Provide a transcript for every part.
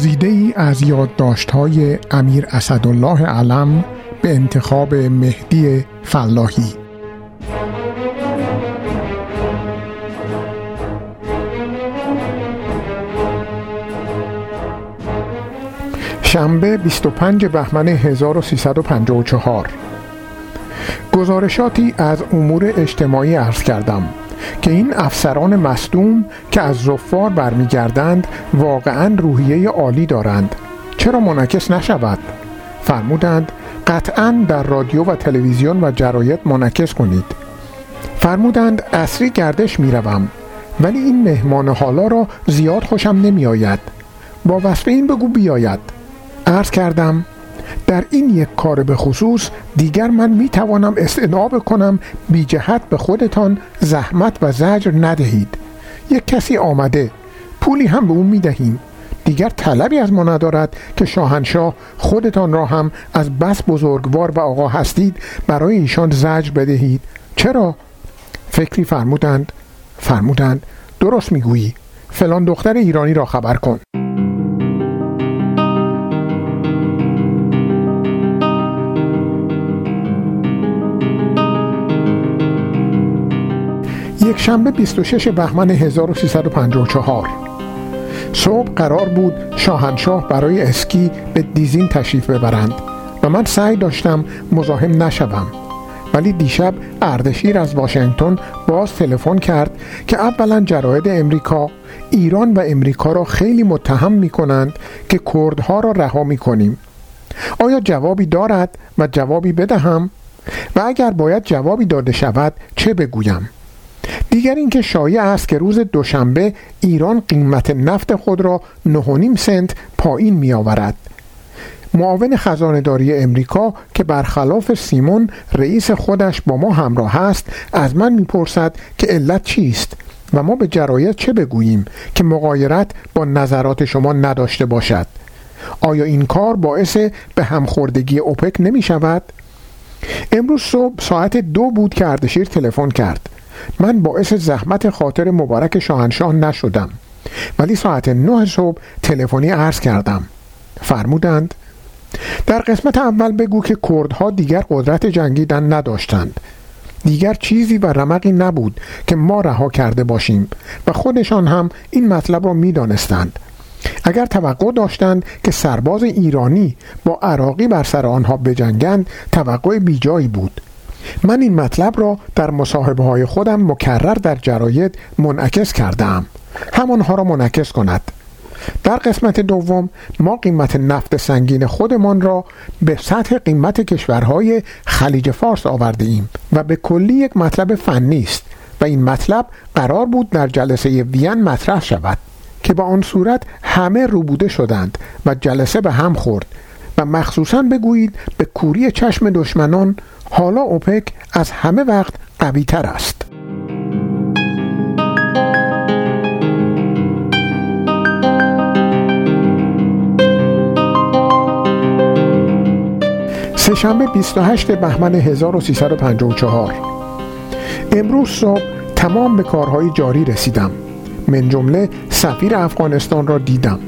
گزیده ای از یادداشت‌های امیر اسدالله علم به انتخاب مهدی فلاحی. شنبه 25 بهمن 1354 گزارشاتی از امور اجتماعی عرض کردم. که این افسران مصدوم که از زفار برمیگردند واقعا روحیه عالی دارند. چرا منعکس نشود؟ فرمودند قطعا در رادیو و تلویزیون و جراید منعکس کنید. فرمودند اصری گردش می‌روم ولی این مهمان حالا را زیاد خوشم نمی آید با وصف این بگو بیاید. عرض کردم در این یک کار به خصوص دیگر من می توانم استناب کنم بی جهت به خودتان زحمت و زجر ندهید. یک کسی آمده پولی هم به اون می دهیم دیگر طلبی از ما ندارد که شاهنشاه خودتان را هم از بس بزرگوار و آقا هستید برای ایشان زجر بدهید. چرا؟ فکری فرمودند فرمودند درست می‌گویی. فلان دختر ایرانی را خبر کن. شنبه 26 بهمن 1354 صبح قرار بود شاهنشاه برای اسکی به دیزین تشریف ببرند و من سعی داشتم مزاحم نشوم. ولی دیشب اردشیر از واشنگتن باز تلفن کرد که اولا جراید امریکا ایران و امریکا را خیلی متهم می کنند که کردها را رها می کنیم آیا جوابی دارد و جوابی بدهم؟ و اگر باید جوابی داده شود چه بگویم؟ دیگر اینکه شایع است که روز دوشنبه ایران قیمت نفت خود را 9.5 سنت پایین می آورد معاون خزانداری امریکا که برخلاف سیمون رئیس خودش با ما همراه است از من می‌پرسد که علت چیست و ما به جرایت چه بگوییم که مقایرت با نظرات شما نداشته باشد. آیا این کار باعث به همخوردگی اوپک نمی شود؟ امروز صبح ساعت دو بود که اردشیر تلفن کرد. من باعث زحمت خاطر مبارک شاهنشاه نشدم. ولی ساعت نه صبح تلفنی عرض کردم. فرمودند در قسمت اول بگو که کردها دیگر قدرت جنگیدن نداشتند. دیگر چیزی و رمقی نبود که ما رها کرده باشیم و خودشان هم این مطلب را می‌دانستند. اگر توقع داشتند که سرباز ایرانی با عراقی بر سر آنها بجنگند توقع بیجایی بود. من این مطلب را در مصاحبه های خودم مکرر در جراید منعکس کردم. همانها را منعکس کند. در قسمت دوم ما قیمت نفت سنگین خودمان را به سطح قیمت کشورهای خلیج فارس آورده ایم و به کلی یک مطلب فنی است و این مطلب قرار بود در جلسه وین مطرح شود که با آن صورت همه روبوده شدند و جلسه به هم خورد و مخصوصا بگویید به کوری چشم دشمنان حالا اوپک از همه وقت قوی تر است. سهشنبه 28 بهمن 1354 امروز صبح تمام به کارهای جاری رسیدم. من جمله سفیر افغانستان را دیدم.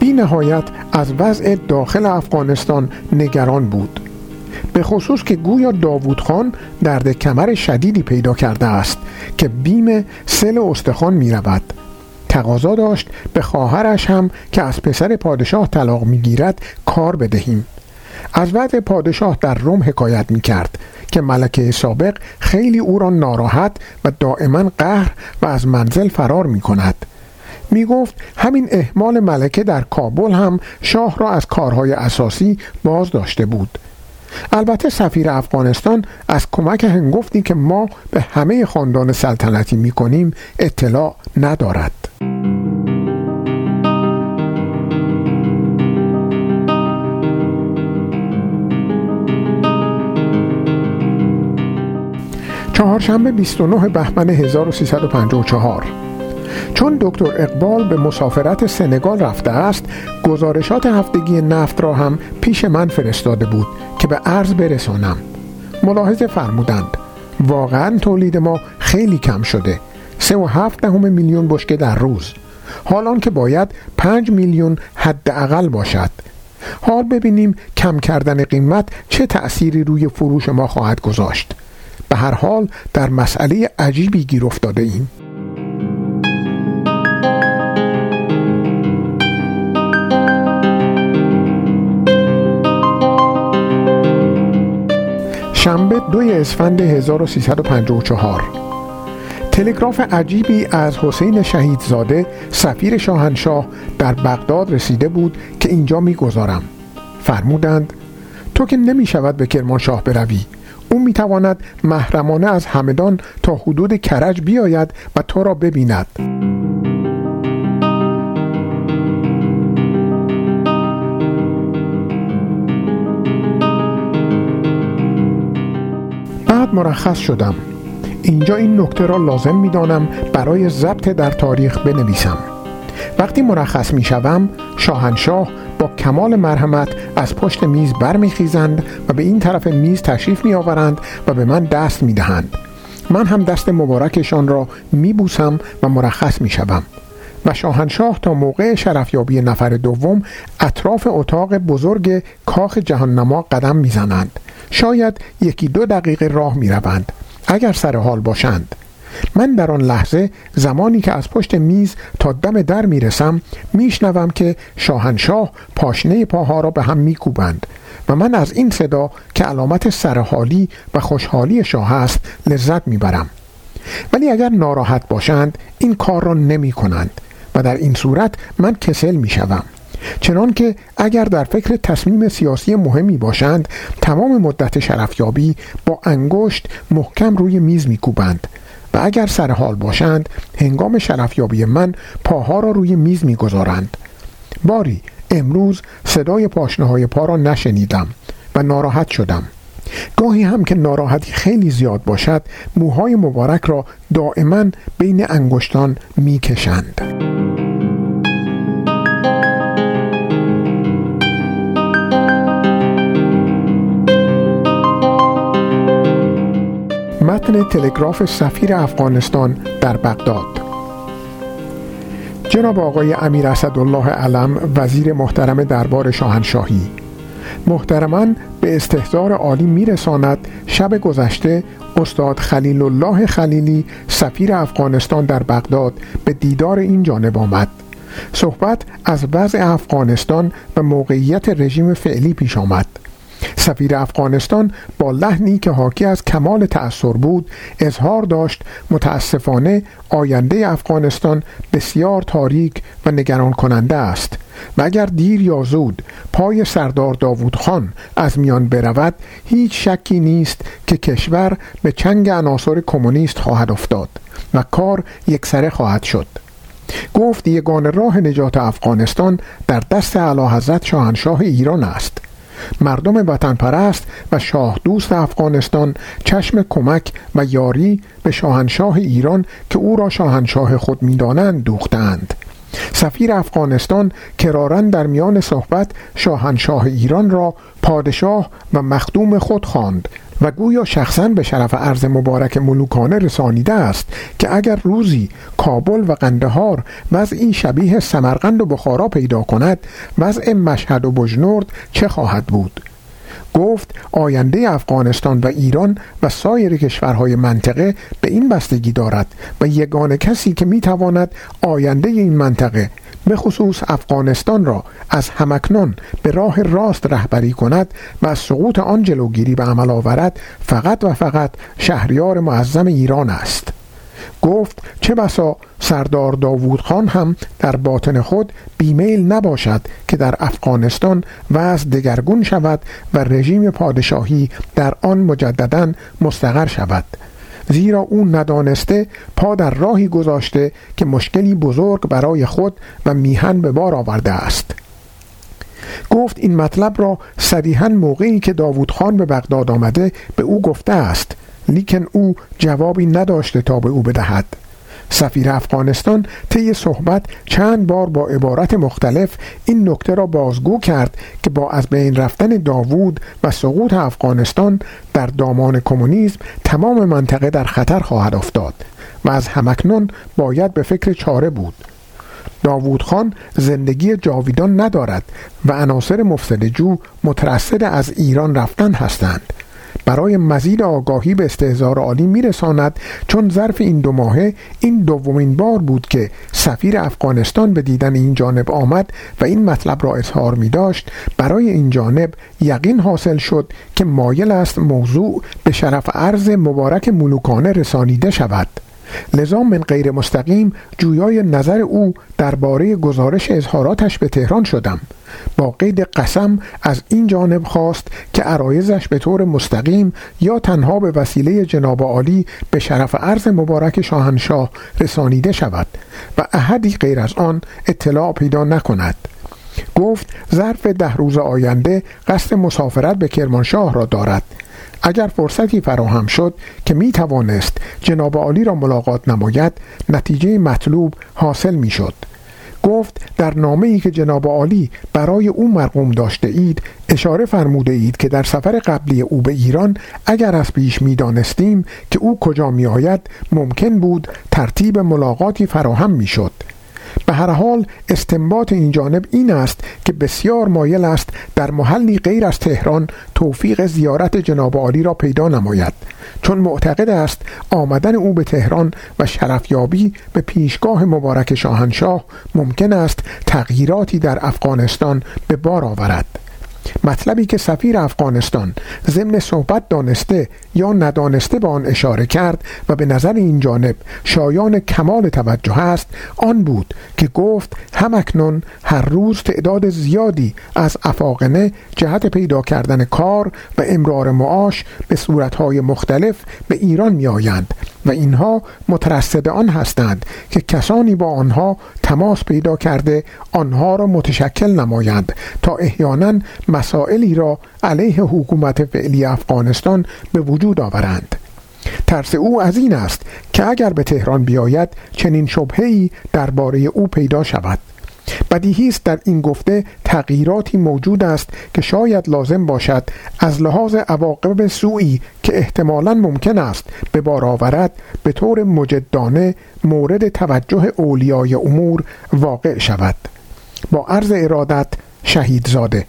بی نهایت از وضع داخل افغانستان نگران بود. به خصوص که گویا داوود خان درد کمر شدیدی پیدا کرده است که بیم سل استخوان می رود تقاضا داشت به خواهرش هم که از پسر پادشاه طلاق می‌گیرد کار بدهیم. از وضع پادشاه در روم حکایت می کرد که ملکه سابق خیلی او را ناراحت و دائما قهر و از منزل فرار می کند می گفت همین احمال ملکه در کابل هم شاه را از کارهای اساسی باز داشته بود. البته سفیر افغانستان از کمک هنگفتی که ما به همه خاندان سلطنتی می کنیم اطلاع ندارد. چهارشنبه 29 بهمن 1354 چون دکتر اقبال به مسافرت سنگال رفته است گزارشات هفتگی نفت را هم پیش من فرستاده بود. که به عرض برسانم. ملاحظه فرمودند. واقعا تولید ما خیلی کم شده. سه و هفت دهم میلیون بشکه در روز. حالان که باید پنج میلیون حداقل باشد. حال ببینیم کم کردن قیمت چه تأثیری روی فروش ما خواهد گذاشت. به هر حال در مسئله عجیبی گیر افتاده ایم. شنبه دوی اسفند 1354 تلگراف عجیبی از حسین شهیدزاده سفیر شاهنشاه در بغداد رسیده بود که اینجا می‌گذارم. فرمودند تو که نمی شود به کرمانشاه بروی. او می تواند محرمانه از همدان تا حدود کرج بیاید و تو را ببیند. مرخص شدم. اینجا این نکته را لازم می دانم برای ضبط در تاریخ بنویسم. وقتی مرخص می شوم شاهنشاه با کمال مرحمت از پشت میز برمیخیزند و به این طرف میز تشریف می آورند و به من دست می دهند من هم دست مبارکشان را می بوسم و مرخص می شوم و شاهنشاه تا موقع شرفیابی نفر دوم اطراف اتاق بزرگ کاخ جهاننما قدم می‌زنند. شاید یکی دو دقیقه راه می روند اگر سر حال باشند. من در آن لحظه زمانی که از پشت میز تا دم در می‌رسم میشنوم که شاهنشاه پاشنه پاها را به هم میکوبند و من از این صدا که علامت سرحالی و خوشحالی شاه است لذت می‌برم. ولی اگر ناراحت باشند این کار را نمی کنند و در این صورت من کسل می شوم چنان که اگر در فکر تصمیم سیاسی مهمی باشند تمام مدت شرفیابی با انگشت محکم روی میز میکوبند و اگر سر حال باشند هنگام شرفیابی من پاها را روی میز می‌گذارند. باری امروز صدای پاشنه پا را نشنیدم و ناراحت شدم. گاهی هم که ناراحتی خیلی زیاد باشد موهای مبارک را دائما بین انگشتان می‌کشند. متن تلگراف سفیر افغانستان در بغداد. جناب آقای امیر اسدالله علم وزیر محترم دربار شاهنشاهی. محترما به استحضار عالی میرساند شب گذشته استاد خلیل الله خلیلی سفیر افغانستان در بغداد به دیدار این جانب آمد. صحبت از وضع افغانستان و موقعیت رژیم فعلی پیش آمد. سفیر افغانستان با لحنی که حاکی از کمال تأثیر بود اظهار داشت متاسفانه آینده افغانستان بسیار تاریک و نگران کننده است. و اگر دیر یا زود پای سردار داوود خان از میان برود هیچ شکی نیست که کشور به چنگ عناصر کمونیست خواهد افتاد و کار یکسره خواهد شد. گفت یگان راه نجات افغانستان در دست اعلی حضرت شاهنشاه ایران است. مردم وطن پرست و شاه دوست افغانستان چشم کمک و یاری به شاهنشاه ایران که او را شاهنشاه خود می‌دانند دوختند. سفیر افغانستان کرارن در میان صحبت شاهنشاه ایران را پادشاه و مخدوم خود خواند. و گویا شخصا به شرف عرض مبارک ملوکانه رسانیده است که اگر روزی کابل و قندهار وضعی شبیه سمرقند و بخارا پیدا کند وضع مشهد و بجنورد چه خواهد بود؟ گفت آینده افغانستان و ایران و سایر کشورهای منطقه به این بستگی دارد و یگانه کسی که می‌تواند آینده این منطقه به خصوص افغانستان را از همکنون به راه راست رهبری کند و از سقوط آن جلوگیری به عمل آورد فقط و فقط شهریار معظم ایران است. گفت چه بسا سردار داوود خان هم در باطن خود بیمیل نباشد که در افغانستان وضع دگرگون شود و رژیم پادشاهی در آن مجددا مستقر شود. زیرا او ندانسته پا در راهی گذاشته که مشکلی بزرگ برای خود و میهن به بار آورده است. گفت این مطلب را صریحا موقعی که داوود خان به بغداد آمده به او گفته است لیکن او جوابی نداشته تا به او بدهد. سفیر افغانستان طی صحبت چند بار با عبارت مختلف این نکته را بازگو کرد که با از بین رفتن داوود و سقوط افغانستان در دامان کمونیسم تمام منطقه در خطر خواهد افتاد و از همکنون باید به فکر چاره بود. داوود خان زندگی جاویدان ندارد و عناصر مفسد جو مترصد از ایران رفتن هستند. برای مزید آگاهی به استهزار عالی میرساند. چون ظرف این دو ماهه این دومین بار بود که سفیر افغانستان به دیدن این جانب آمد و این مطلب را اظهار می داشت برای این جانب یقین حاصل شد که مایل است موضوع به شرف عرض مبارک ملوکانه رسانیده شود. لذا من غیر مستقیم جویای نظر او درباره گزارش اظهاراتش به تهران شدم. با قید قسم از این جانب خواست که عرایزش به طور مستقیم یا تنها به وسیله جناب عالی به شرف عرض مبارک شاهنشاه رسانیده شود و احدی غیر از آن اطلاع پیدا نکند. گفت ظرف ده روز آینده قصد مسافرت به کرمانشاه را دارد. اگر فرصتی فراهم شد که می توانست جناب عالی را ملاقات نماید نتیجه مطلوب حاصل می شد گفت در نامه ای که جناب عالی برای او مرقوم داشته اید اشاره فرموده اید که در سفر قبلی او به ایران اگر از پیش می دانستیم که او کجا می آید ممکن بود ترتیب ملاقاتی فراهم می شد به هر حال استنباط این جانب این است که بسیار مایل است در محلی غیر از تهران توفیق زیارت جناب عالی را پیدا نماید. چون معتقد است آمدن او به تهران و شرفیابی به پیشگاه مبارک شاهنشاه ممکن است تغییراتی در افغانستان به بار آورد. مطلبی که سفیر افغانستان ضمن صحبت دانسته یا ندانسته به آن اشاره کرد و به نظر این جانب شایان کمال توجه است آن بود که گفت همکنون هر روز تعداد زیادی از افاقنه جهت پیدا کردن کار و امرار معاش به صورتهای مختلف به ایران می آیند و اینها مترصد آن هستند که کسانی با آنها تماس پیدا کرده آنها را متشکل نمایند تا احیانا مسائلی را علیه حکومت فعلی افغانستان به وجود آورند. ترس او از این است که اگر به تهران بیاید چنین شبهی درباره او پیدا شود. بدیهی است در این گفته تغییراتی موجود است که شاید لازم باشد از لحاظ عواقب سوئی که احتمالا ممکن است به بار آورد به طور مجدانه مورد توجه اولیای امور واقع شود. با عرض ارادت شهید زاده